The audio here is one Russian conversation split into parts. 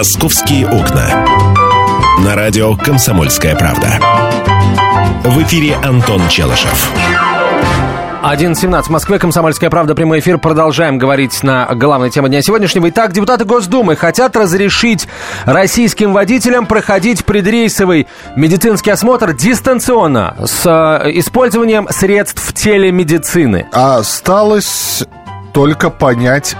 «Московские окна». На радио «Комсомольская правда». В эфире Антон Челышев. 11.17 в Москве, Комсомольская правда, прямой эфир. Продолжаем говорить на главной теме дня сегодняшнего. Итак, депутаты Госдумы хотят разрешить российским водителям проходить предрейсовый медицинский осмотр дистанционно с э, использованием средств телемедицины. Осталось только понять,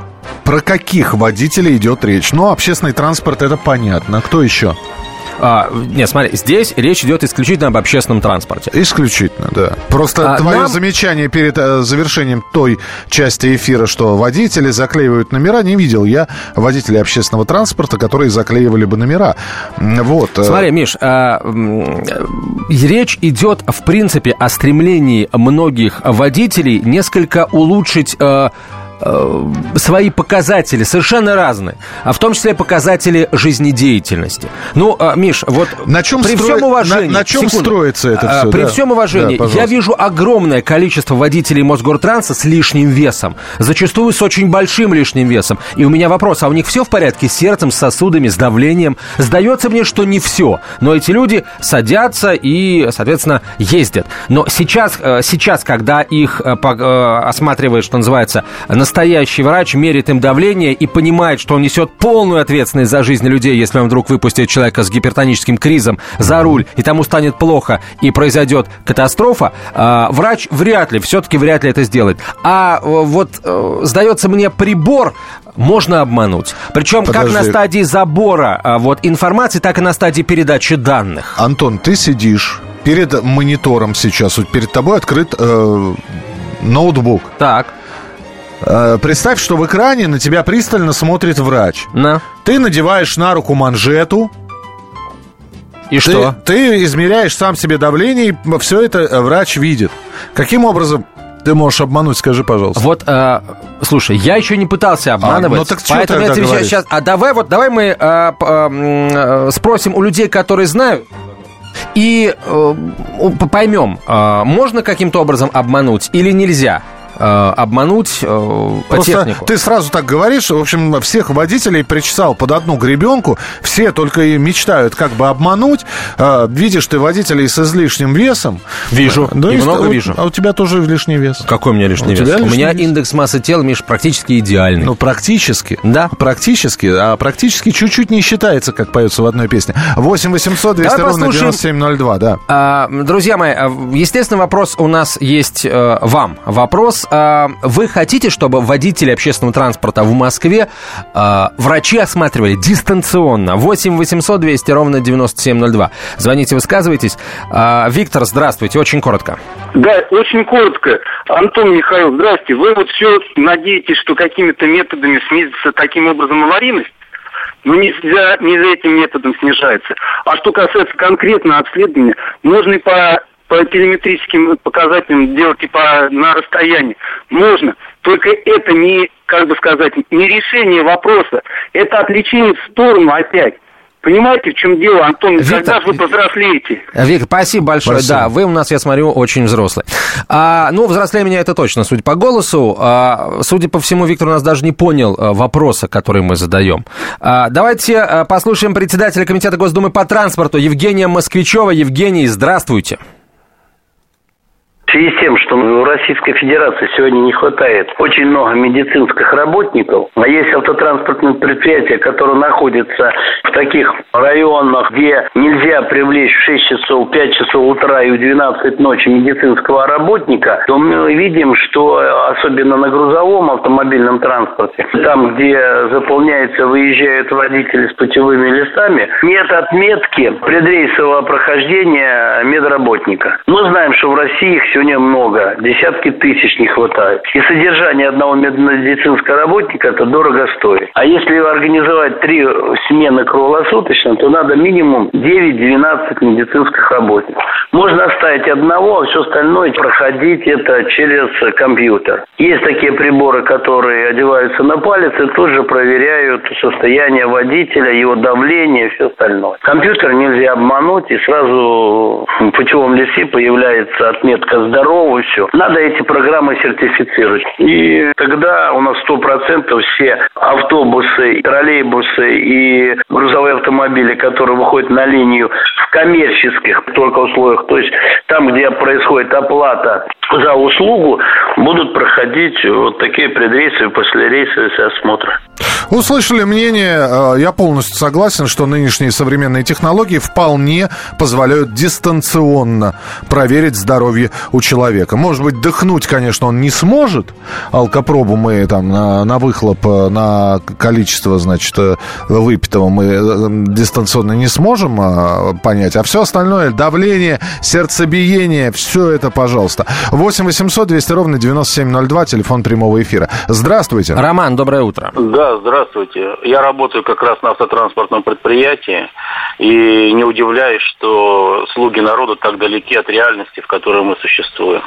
про каких водителей идет речь. Ну, общественный транспорт, это понятно. Кто еще? А, нет, смотри, здесь речь идет исключительно об общественном транспорте. Исключительно, да. Просто а, твое нам... замечание перед э, завершением той части эфира, что водители заклеивают номера, не видел я водителей общественного транспорта, которые заклеивали бы номера. Вот. Э. Смотри, Миш, а, речь идет, в принципе, о стремлении многих водителей несколько улучшить... А, свои показатели совершенно разные, а в том числе показатели жизнедеятельности. Ну, э, Миш, вот на чем при стро... всем уважении... На, на чем секунду, строится это все? При да. всем уважении, да, я вижу огромное количество водителей Мосгортранса с лишним весом, зачастую с очень большим лишним весом. И у меня вопрос, а у них все в порядке с сердцем, с сосудами, с давлением? Сдается мне, что не все, но эти люди садятся и, соответственно, ездят. Но сейчас, э, сейчас когда их осматривает, что называется, на настоящий врач мерит им давление и понимает, что он несет полную ответственность за жизнь людей, если он вдруг выпустит человека с гипертоническим кризом за руль, и тому станет плохо, и произойдет катастрофа, э, врач вряд ли, все-таки вряд ли это сделает. А э, вот, э, сдается мне, прибор можно обмануть. Причем Подожди. как на стадии забора э, вот, информации, так и на стадии передачи данных. Антон, ты сидишь перед монитором сейчас, вот перед тобой открыт э, ноутбук. Так. Э, представь, что в экране на тебя пристально смотрит врач. На. Ты надеваешь на руку манжету. И ты, что? Ты измеряешь сам себе давление, и все это э, врач видит. Каким образом ты можешь обмануть, скажи, пожалуйста. Вот, э, слушай, я еще не пытался обманывать. А, ну так поэтому я тебе сейчас. А давай вот, давай мы э, э, спросим у людей, которые знают, и э, поймем, э, можно каким-то образом обмануть или нельзя. Э, обмануть э, по Просто технику. Ты сразу так говоришь, в общем, всех водителей причесал под одну гребенку, все только и мечтают как бы обмануть. Э, видишь ты водителей с излишним весом. Вижу, да, и много а, вижу. А у тебя тоже лишний вес. Какой у меня лишний у вес? У меня вес? индекс массы тела, Миш, практически идеальный. Ну, практически. Да. Практически. А практически чуть-чуть не считается, как поется в одной песне. 8 800 200 Давай ровно 9702, да. А, друзья мои, естественно, вопрос у нас есть э, вам. Вопрос э, вы хотите, чтобы водители общественного транспорта в Москве э, врачи осматривали дистанционно? 8 800 200 ровно 9702. Звоните, высказывайтесь. Э, Виктор, здравствуйте, очень коротко. Да, очень коротко. Антон Михаил, здравствуйте. Вы вот все надеетесь, что какими-то методами снизится таким образом аварийность? Но нельзя, не за этим методом снижается. А что касается конкретно обследования, можно и по по телеметрическим показателям делать типа на расстоянии. Можно. Только это не, как бы сказать, не решение вопроса. Это отвлечение в сторону опять. Понимаете, в чем дело, Антон? Виктор, когда же вы повзрослеете? Виктор, спасибо большое. Спасибо. Да, вы у нас, я смотрю, очень взрослый. А, ну, взрослее меня это точно, судя по голосу. А, судя по всему, Виктор у нас даже не понял а, вопроса, который мы задаем. А, давайте а, послушаем председателя Комитета Госдумы по транспорту Евгения Москвичева. Евгений, здравствуйте. В связи с тем, что у Российской Федерации сегодня не хватает очень много медицинских работников, а есть автотранспортные предприятия, которые находятся в таких районах, где нельзя привлечь в 6 часов, 5 часов утра и в 12 ночи медицинского работника, то мы видим, что особенно на грузовом автомобильном транспорте, там, где заполняется, выезжают водители с путевыми листами, нет отметки предрейсового прохождения медработника. Мы знаем, что в России их сегодня много, десятки тысяч не хватает. И содержание одного медицинского работника это дорого стоит. А если организовать три смены круглосуточно, то надо минимум 9-12 медицинских работников. Можно оставить одного, а все остальное проходить это через компьютер. Есть такие приборы, которые одеваются на палец и тут же проверяют состояние водителя, его давление и все остальное. Компьютер нельзя обмануть, и сразу в путевом листе появляется отметка здоровы, все. Надо эти программы сертифицировать. И тогда у нас сто процентов все автобусы, троллейбусы и грузовые автомобили, которые выходят на линию в коммерческих только условиях, то есть там, где происходит оплата за услугу, будут проходить вот такие предрейсовые, послерейсовые осмотры. Услышали мнение, э, я полностью согласен, что нынешние современные технологии вполне позволяют дистанционно проверить здоровье у человека. Может быть, дыхнуть, конечно, он не сможет. Алкопробу мы там на, на выхлоп, э, на количество, значит, э, выпитого мы дистанционно не сможем понять. А все остальное, давление, сердцебиение, все это, пожалуйста. 8 800 200 ровно 9702, телефон прямого эфира. Здравствуйте. Роман, доброе утро. Да, здравствуйте. Я работаю как раз на автотранспортном предприятии и не удивляюсь, что слуги народа так далеки от реальности, в которой мы существуем.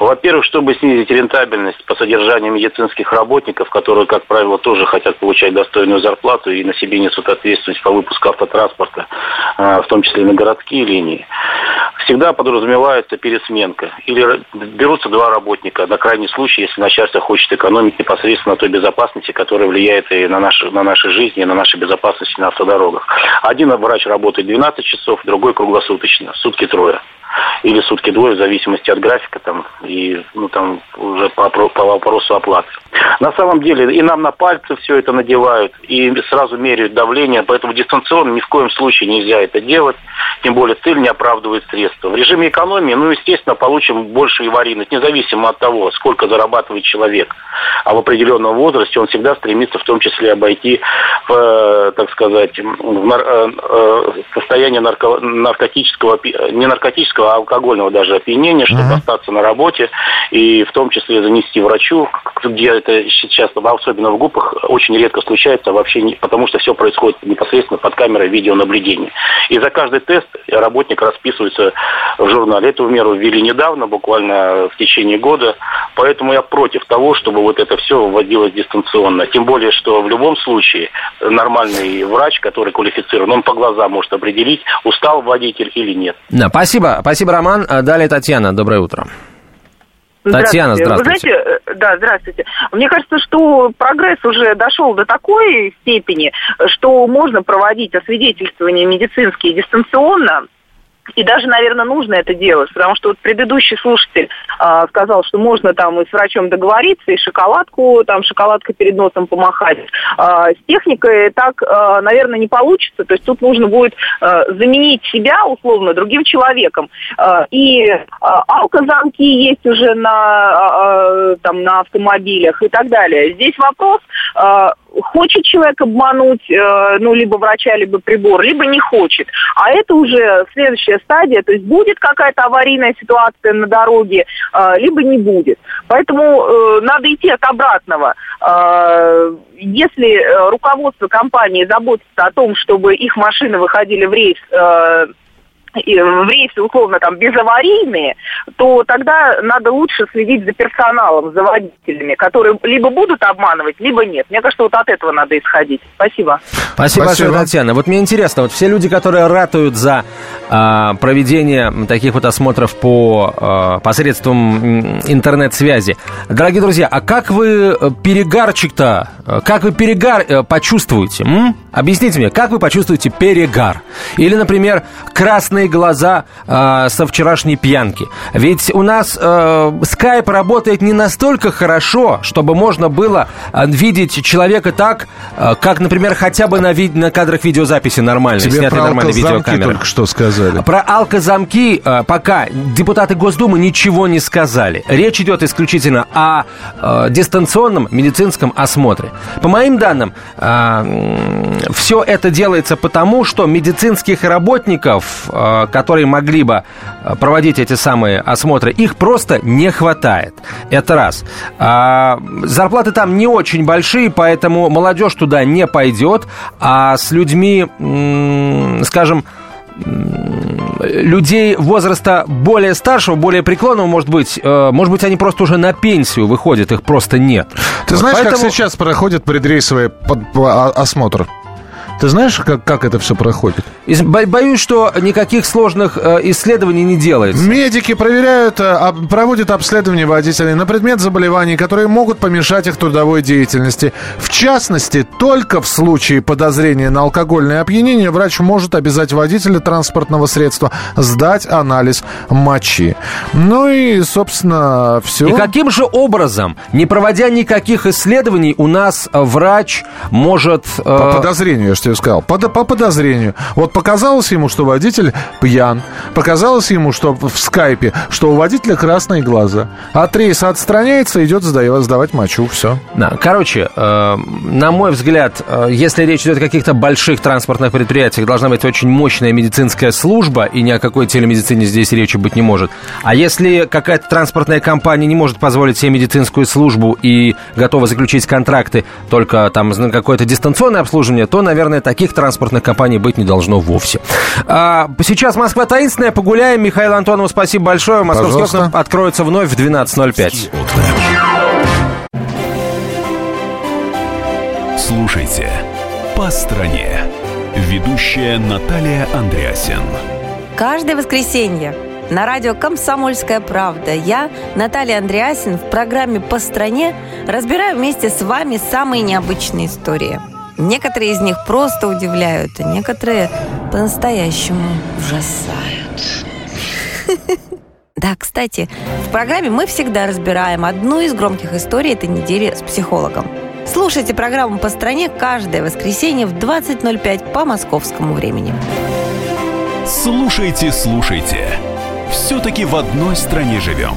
Во-первых, чтобы снизить рентабельность по содержанию медицинских работников, которые, как правило, тоже хотят получать достойную зарплату и на себе несут ответственность по выпуску автотранспорта, а, в том числе и на городские линии, всегда подразумевается пересменка. Или берутся два работника, на крайний случай, если начальство хочет экономить непосредственно на той безопасности, которая влияет и на наши, на наши жизни, и на наши безопасности на автодорогах. Один врач работает 12 часов, другой круглосуточно, сутки трое или сутки двое, в зависимости от графика там, и ну, там, уже по, по вопросу оплаты. На самом деле и нам на пальцы все это надевают, и сразу меряют давление, поэтому дистанционно ни в коем случае нельзя это делать, тем более цель не оправдывает средства. В режиме экономии, ну, естественно, получим больше аварийность, независимо от того, сколько зарабатывает человек. А в определенном возрасте он всегда стремится в том числе обойти, в, так сказать, в нар- э, э, состояние нарко- наркотического, не наркотического, наркотического, алкогольного даже опьянения, чтобы uh-huh. остаться на работе и в том числе занести врачу, где это сейчас, особенно в ГУПах, очень редко случается вообще, не, потому что все происходит непосредственно под камерой видеонаблюдения. И за каждый тест работник расписывается в журнале. Эту меру ввели недавно, буквально в течение года, поэтому я против того, чтобы вот это все вводилось дистанционно. Тем более, что в любом случае нормальный врач, который квалифицирован, он по глазам может определить, устал водитель или нет. Да, спасибо. Спасибо, Роман. Далее Татьяна. Доброе утро. Татьяна, здравствуйте. Вы знаете, э, да, здравствуйте. Мне кажется, что прогресс уже дошел до такой степени, что можно проводить освидетельствования медицинские дистанционно, и даже, наверное, нужно это делать, потому что вот предыдущий слушатель а, сказал, что можно там и с врачом договориться, и шоколадку, там шоколадка перед носом помахать. А, с техникой так, а, наверное, не получится. То есть тут нужно будет а, заменить себя, условно, другим человеком. А, и а, алкозамки есть уже на, а, там, на автомобилях и так далее. Здесь вопрос, а, хочет человек обмануть, э, ну, либо врача, либо прибор, либо не хочет. А это уже следующая стадия, то есть будет какая-то аварийная ситуация на дороге, э, либо не будет. Поэтому э, надо идти от обратного. Если руководство компании заботится о том, чтобы их машины выходили в рейс в рейсы условно там безаварийные, то тогда надо лучше следить за персоналом, за водителями, которые либо будут обманывать, либо нет. Мне кажется, вот от этого надо исходить. Спасибо. Спасибо, Спасибо. большое, Татьяна. Вот мне интересно, вот все люди, которые ратуют за э, проведение таких вот осмотров по э, посредством интернет-связи, дорогие друзья, а как вы э, перегарчик-то, как вы перегар э, почувствуете? М? Объясните мне, как вы почувствуете перегар? Или, например, красные глаза э, со вчерашней пьянки. Ведь у нас э, скайп работает не настолько хорошо, чтобы можно было э, видеть человека так, э, как, например, хотя бы на, ви- на кадрах видеозаписи нормальной, Тебе снятой про нормальной видеокамерой. только что сказали. Про алкозамки э, пока депутаты Госдумы ничего не сказали. Речь идет исключительно о э, дистанционном медицинском осмотре. По моим данным, э, все это делается потому, что медицинских работников Э, которые могли бы э, проводить эти самые осмотры, их просто не хватает. Это раз. А, зарплаты там не очень большие, поэтому молодежь туда не пойдет, а с людьми, скажем, людей возраста более старшего, более преклонного, может быть, э, может быть, они просто уже на пенсию выходят, их просто нет. Ты знаешь, Поэтому... как сейчас проходит предрейсовый а, осмотр? Ты знаешь, как, как это все проходит? Боюсь, что никаких сложных э, исследований не делается. Медики проверяют, э, проводят обследование водителей на предмет заболеваний, которые могут помешать их трудовой деятельности. В частности, только в случае подозрения на алкогольное опьянение врач может обязать водителя транспортного средства сдать анализ мочи. Ну и, собственно, все. И каким же образом, не проводя никаких исследований, у нас врач может... Э... По подозрению, я же тебе сказал. По, по подозрению. Вот показалось ему, что водитель пьян. Показалось ему, что в скайпе, что у водителя красные глаза. От рейса отстраняется, идет сдавать, сдавать мочу. Все. Да, короче, э, на мой взгляд, э, если речь идет о каких-то больших транспортных предприятиях, должна быть очень мощная медицинская служба, и ни о какой телемедицине здесь речи быть не может. А если какая-то транспортная компания не может позволить себе медицинскую службу и готова заключить контракты только там на какое-то дистанционное обслуживание, то, наверное, таких транспортных компаний быть не должно вовсе. А, сейчас Москва таинственная, погуляем. Михаил Антонову спасибо большое. Московские окна откроются вновь в 12.05. Слушайте «По стране». Ведущая Наталья Андреасен. Каждое воскресенье на радио «Комсомольская правда» я, Наталья Андреасин, в программе «По стране» разбираю вместе с вами самые необычные истории – Некоторые из них просто удивляют, а некоторые по-настоящему ужасают. Да, кстати, в программе мы всегда разбираем одну из громких историй этой недели с психологом. Слушайте программу «По стране» каждое воскресенье в 20.05 по московскому времени. Слушайте, слушайте. Все-таки в одной стране живем.